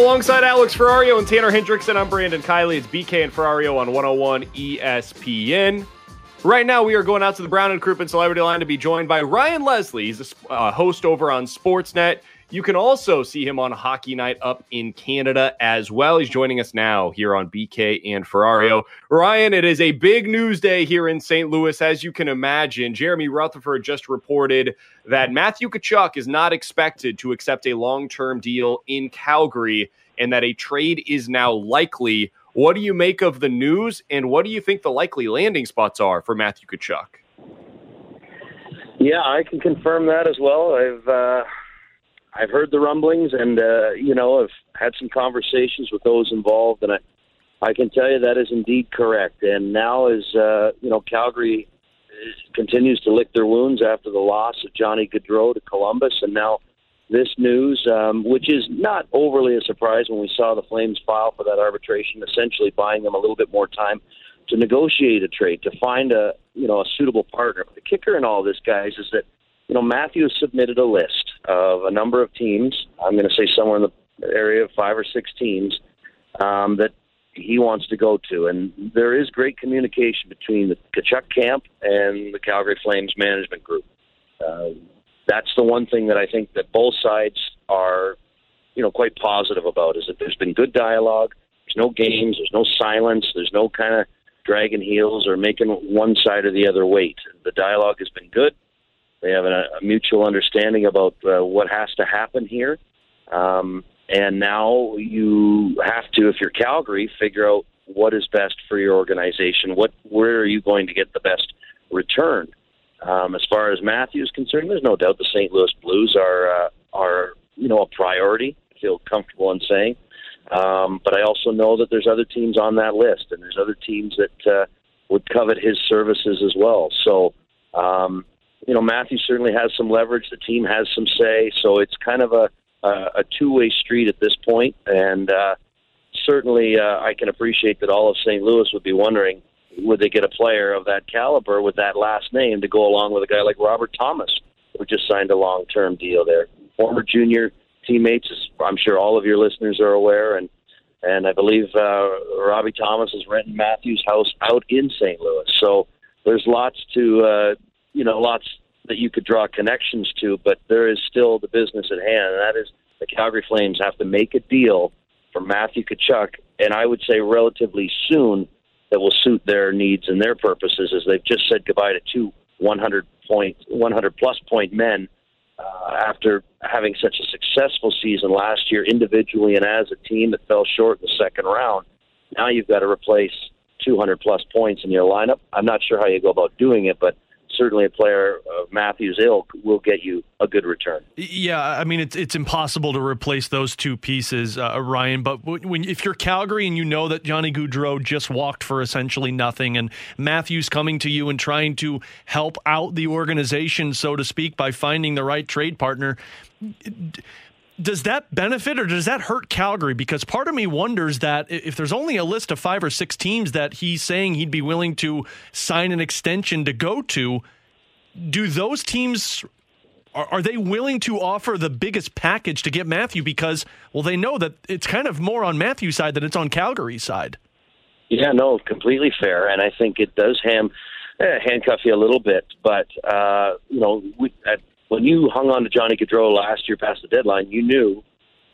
Alongside Alex Ferrario and Tanner Hendrickson, I'm Brandon Kiley. It's BK and Ferrario on 101 ESPN. Right now, we are going out to the Brown and Crouppen Celebrity Line to be joined by Ryan Leslie. He's a uh, host over on Sportsnet. You can also see him on Hockey Night up in Canada as well. He's joining us now here on BK and Ferrario. Ryan, it is a big news day here in St. Louis, as you can imagine. Jeremy Rutherford just reported that Matthew Tkachuk is not expected to accept a long term deal in Calgary and that a trade is now likely. What do you make of the news, and what do you think the likely landing spots are for Matthew Tkachuk? Yeah, I can confirm that as well. I've uh, I've heard the rumblings, and uh, you know, I've had some conversations with those involved, and I I can tell you that is indeed correct. And now, as uh, you know, Calgary continues to lick their wounds after the loss of Johnny Gaudreau to Columbus, and now this news, um, which is not overly a surprise when we saw the Flames file for that arbitration, essentially buying them a little bit more time to negotiate a trade, to find a you know a suitable partner. But the kicker in all this, guys, is that you know Matthew has submitted a list of a number of teams. I'm going to say somewhere in the area of five or six teams um, that he wants to go to, and there is great communication between the Tkachuk camp and the Calgary Flames management group. Uh, that's the one thing that I think that both sides are, you know, quite positive about is that there's been good dialogue. There's no games. There's no silence. There's no kind of dragging heels or making one side or the other wait. The dialogue has been good. They have a, a mutual understanding about uh, what has to happen here. Um, and now you have to, if you're Calgary, figure out what is best for your organization. What, where are you going to get the best return? Um, as far as Matthew is concerned, there's no doubt the St. Louis Blues are uh, are you know a priority. I feel comfortable in saying, um, but I also know that there's other teams on that list, and there's other teams that uh, would covet his services as well. So, um, you know, Matthews certainly has some leverage. The team has some say, so it's kind of a a, a two way street at this point. and uh, certainly uh, I can appreciate that all of St. Louis would be wondering would they get a player of that caliber with that last name to go along with a guy like Robert Thomas, who just signed a long term deal there? Former junior teammates, as I'm sure all of your listeners are aware, and and I believe uh, Robbie Thomas is renting Matthews' house out in St. Louis. So there's lots to uh, you know lots that you could draw connections to, but there is still the business at hand, and that is the Calgary Flames have to make a deal for Matthew Tkachuk, and I would say relatively soon that will suit their needs and their purposes as they've just said goodbye to two 100 point 100 plus point men uh, after having such a successful season last year individually and as a team that fell short in the second round. Now you've got to replace 200 plus points in your lineup. I'm not sure how you go about doing it but certainly a player of Matthews' ilk will get you a good return. Yeah, I mean it's it's impossible to replace those two pieces, uh, Ryan. But when if you're Calgary and you know that Johnny Gaudreau just walked for essentially nothing, and Matthews coming to you and trying to help out the organization, so to speak, by finding the right trade partner does that benefit or does that hurt Calgary? Because part of me wonders that if there's only a list of five or six teams that he's saying he'd be willing to sign an extension to go to, do those teams are, are they willing to offer the biggest package to get Matthew? Because well, they know that it's kind of more on Matthew's side than it's on Calgary's side. Yeah, no, completely fair, and I think it does ham eh, handcuff you a little bit. But uh, you know, we, at, when you hung on to Johnny Gaudreau last year past the deadline, you knew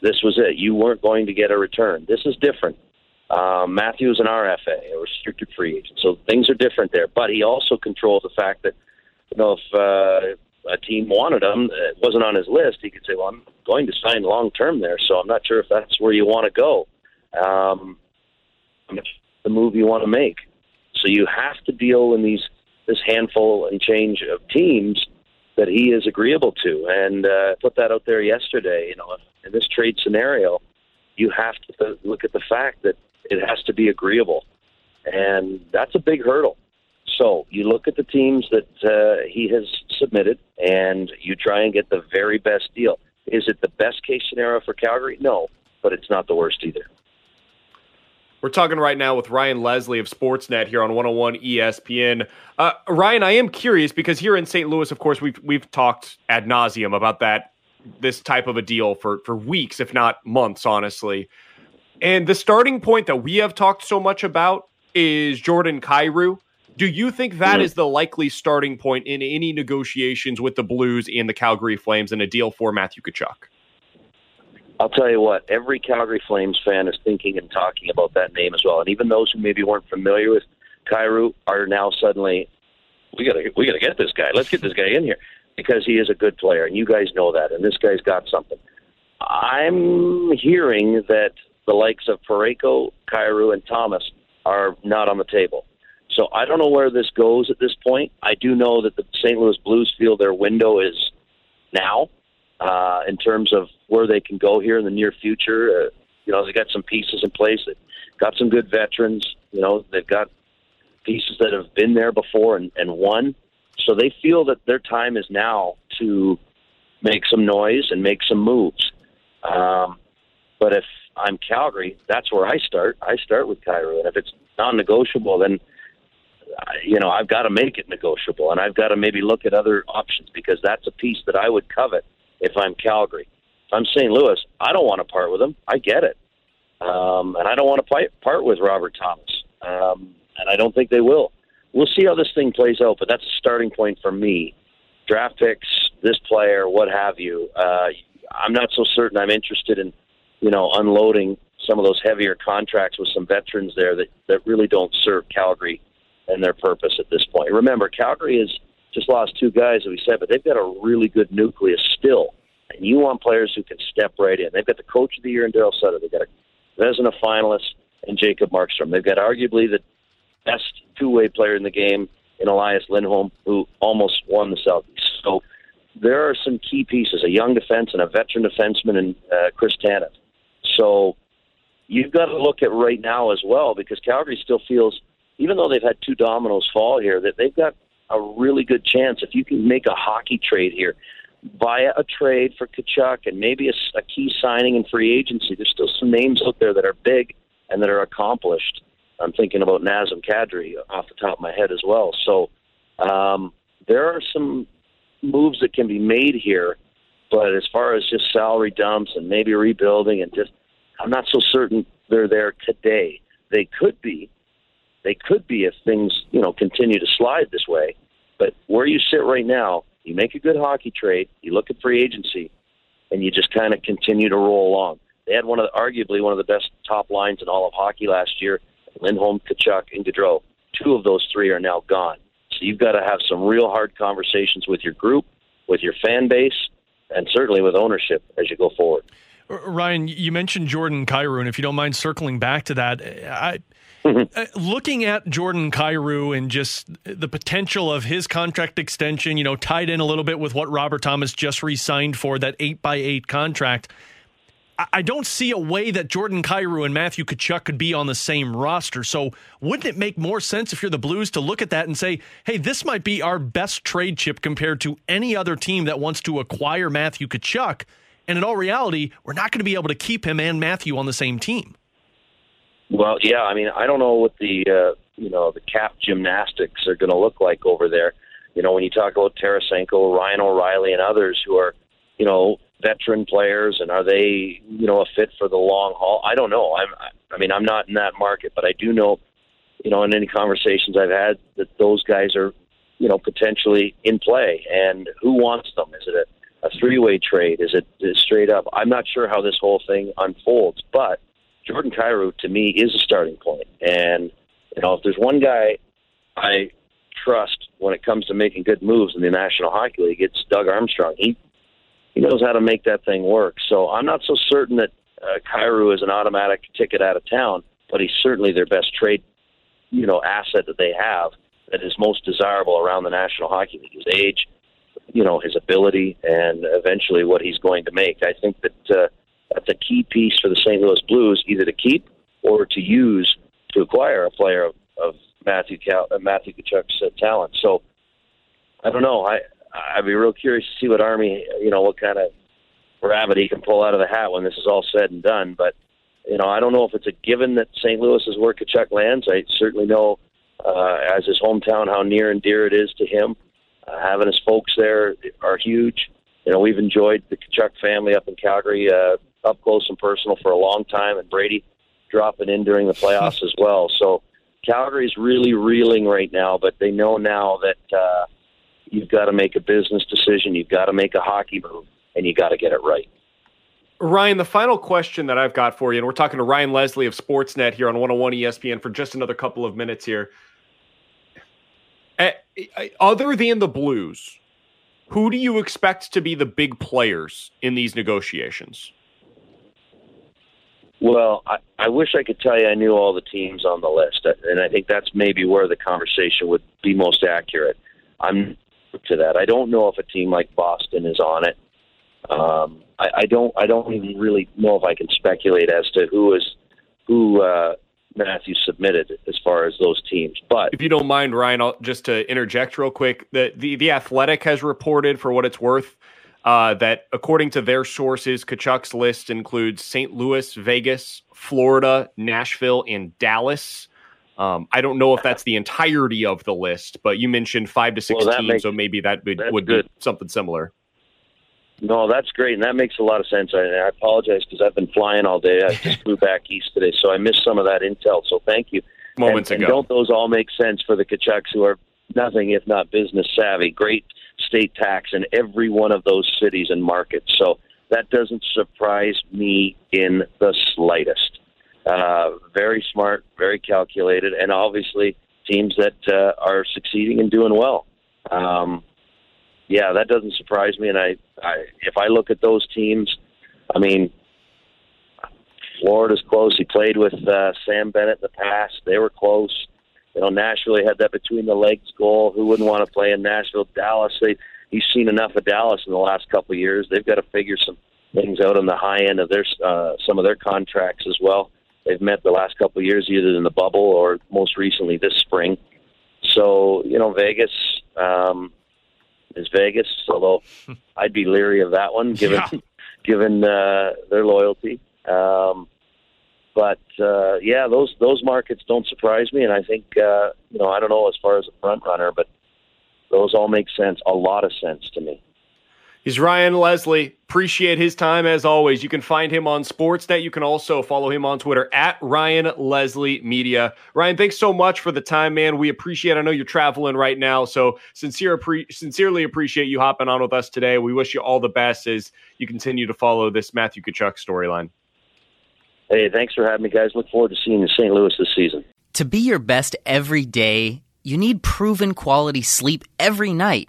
this was it. You weren't going to get a return. This is different. Um, Matthews an RFA, a restricted free agent, so things are different there. But he also controls the fact that you know if uh, a team wanted him, it wasn't on his list. He could say, "Well, I'm going to sign long term there, so I'm not sure if that's where you want to go." Um, the move you want to make. So you have to deal in these this handful and change of teams that he is agreeable to, and uh, put that out there yesterday. You know, in this trade scenario, you have to look at the fact that it has to be agreeable, and that's a big hurdle. So you look at the teams that uh, he has submitted, and you try and get the very best deal. Is it the best case scenario for Calgary? No, but it's not the worst either. We're talking right now with Ryan Leslie of Sportsnet here on 101 ESPN. Uh, Ryan, I am curious because here in St. Louis, of course, we've we've talked ad nauseum about that this type of a deal for for weeks, if not months, honestly. And the starting point that we have talked so much about is Jordan Kyrou. Do you think that mm-hmm. is the likely starting point in any negotiations with the Blues and the Calgary Flames in a deal for Matthew Tkachuk? I'll tell you what, every Calgary Flames fan is thinking and talking about that name as well. And even those who maybe weren't familiar with Kyrou are now suddenly, we gotta we gotta get this guy. Let's get this guy in here because he is a good player, and you guys know that. And this guy's got something. I'm hearing that the likes of Parayko, Kyrou, and Thomas are not on the table. So I don't know where this goes at this point. I do know that the St. Louis Blues feel their window is now uh, in terms of where they can go here in the near future. Uh, you know, they got some pieces in place. They've got some good veterans. You know, they've got pieces that have been there before and, and won. So they feel that their time is now to make some noise and make some moves. Um, but if I'm Calgary, that's where I start. I start with Kyrou, and if it's non-negotiable, then you know I've got to make it negotiable, and I've got to maybe look at other options because that's a piece that I would covet if I'm Calgary. If I'm St. Louis, I don't want to part with him. I get it. Um, and I don't want to part with Robert Thomas. Um, and I don't think they will. We'll see how this thing plays out, but that's a starting point for me. Draft picks, this player, what have you. Uh, I'm not so certain I'm interested in, you know, unloading some of those heavier contracts with some veterans there that, that really don't serve Calgary and their purpose at this point. Remember, Calgary is – just lost two guys, as we said, but they've got a really good nucleus still. And you want players who can step right in. They've got the coach of the year in Daryl Sutter. They've got a Vezina finalist in Jacob Markstrom. They've got arguably the best two-way player in the game in Elias Lindholm, who almost won the Selke. So there are some key pieces: a young defense and a veteran defenseman in uh, Chris Tanev. So you've got to look at right now as well, because Calgary still feels, even though they've had two dominoes fall here, that they've got a really good chance if you can make a hockey trade here via a trade for Tkachuk and maybe a, a key signing in free agency. There's still some names out there that are big and that are accomplished. I'm thinking about Nazem Kadri off the top of my head as well. So um, there are some moves that can be made here, but as far as just salary dumps and maybe rebuilding and just, I'm not so certain they're there today. They could be, they could be if things you know continue to slide this way. But where you sit right now, you make a good hockey trade, you look at free agency, and you just kind of continue to roll along. They had one of the, arguably one of the best top lines in all of hockey last year. Lindholm, Tkachuk, and Gaudreau. Two of those three are now gone. So you've got to have some real hard conversations with your group, with your fan base, and certainly with ownership as you go forward. Ryan, you mentioned Jordan Kyrou, and if you don't mind circling back to that, I, Mm-hmm. Uh, looking at Jordan Kyrou and just the potential of his contract extension, you know, tied in a little bit with what Robert Thomas just re-signed for that eight by eight contract. I don't see a way that Jordan Kyrou and Matthew Tkachuk could be on the same roster. So, wouldn't it make more sense if you're the Blues to look at that and say, hey, this might be our best trade chip compared to any other team that wants to acquire Matthew Tkachuk? And in all reality, we're not going to be able to keep him and Matthew on the same team. Well, yeah. I mean, I don't know what the uh, you know the cap gymnastics are going to look like over there. You know, when you talk about Tarasenko, Ryan O'Reilly, and others who are, you know, veteran players, and are they, you know, a fit for the long haul? I don't know. I'm, I mean, I'm not in that market, but I do know you know, in any conversations I've had, that those guys are, you know, potentially in play. And who wants them? Is it a, a three-way trade? Is it is straight up? I'm not sure how this whole thing unfolds, but Jordan Kyrou to me is a starting point. And you know, if there's one guy I trust when it comes to making good moves in the National Hockey League, it's Doug Armstrong. He he knows how to make that thing work. So I'm not so certain that uh, Kyrou is an automatic ticket out of town, but he's certainly their best trade, you know, asset that they have that is most desirable around the National Hockey League. His age, you know, his ability, and eventually what he's going to make. I think that uh, that's a key piece for the St. Louis Blues, either to keep or to use to acquire a player of, of Matthew Cal- uh, Matthew Tkachuk's uh, talent. So I don't know. I I'd be real curious to see what Army, you know, what kind of rabbit he can pull out of the hat when this is all said and done. But you know, I don't know if it's a given that St. Louis is where Tkachuk lands. I certainly know, uh, as his hometown, how near and dear it is to him. Uh, having his folks there are huge. You know, we've enjoyed the Tkachuk family up in Calgary uh, up close and personal for a long time, and Brady dropping in during the playoffs as well. So Calgary's really reeling right now, but they know now that uh, you've got to make a business decision, you've got to make a hockey move, and you got to get it right. Ryan, the final question that I've got for you, and we're talking to Ryan Leslie of Sportsnet here on 101 ESPN for just another couple of minutes here. Eh, eh, other than the Blues, who do you expect to be the big players in these negotiations? Well, I, I wish I could tell you I knew all the teams on the list, and I think that's maybe where the conversation would be most accurate. I'm to that. I don't know if a team like Boston is on it. Um, I, I don't. I don't even really know if I can speculate as to who is who uh, Matthew submitted as far as those teams. But if you don't mind, Ryan, I'll, just to interject real quick, the, the the Athletic has reported, for what it's worth, uh, that according to their sources, Tkachuk's list includes St. Louis, Vegas, Florida, Nashville, and Dallas. Um, I don't know if that's the entirety of the list, but you mentioned five to six well, teams, makes, so maybe that would, would be something similar. No, that's great, and that makes a lot of sense. I, I apologize because I've been flying all day. I just flew back east today, so I missed some of that intel. So thank you. Moments and, ago, and don't those all make sense for the Tkachuks who are nothing if not business savvy? Great state tax in every one of those cities and markets. So that doesn't surprise me in the slightest. Uh, very smart, very calculated, and obviously teams that uh, are succeeding and doing well. Um, yeah, that doesn't surprise me. And I, I, if I look at those teams, I mean, Florida's close. He played with uh, Sam Bennett in the past. They were close. You know, Nashville had that between the legs goal. Who wouldn't want to play in Nashville? Dallas, they he's seen enough of Dallas in the last couple of years. They've got to figure some things out on the high end of their uh, some of their contracts as well. They've met the last couple of years either in the bubble or most recently this spring. So you know, Vegas um, is Vegas. Although I'd be leery of that one given Yeah. given uh, their loyalty. Um, but uh, yeah, those those markets don't surprise me, and I think uh, you know I don't know as far as a front runner, but those all make sense, a lot of sense to me. He's Ryan Leslie. Appreciate his time as always. You can find him on Sportsnet. You can also follow him on Twitter at Ryan Leslie Media. Ryan, thanks so much for the time, man. We appreciate. It. I know you're traveling right now, so sincere, appre- sincerely appreciate you hopping on with us today. We wish you all the best as you continue to follow this Matthew Tkachuk storyline. Hey, thanks for having me, guys. Look forward to seeing you in St. Louis this season. To be your best every day, you need proven quality sleep every night.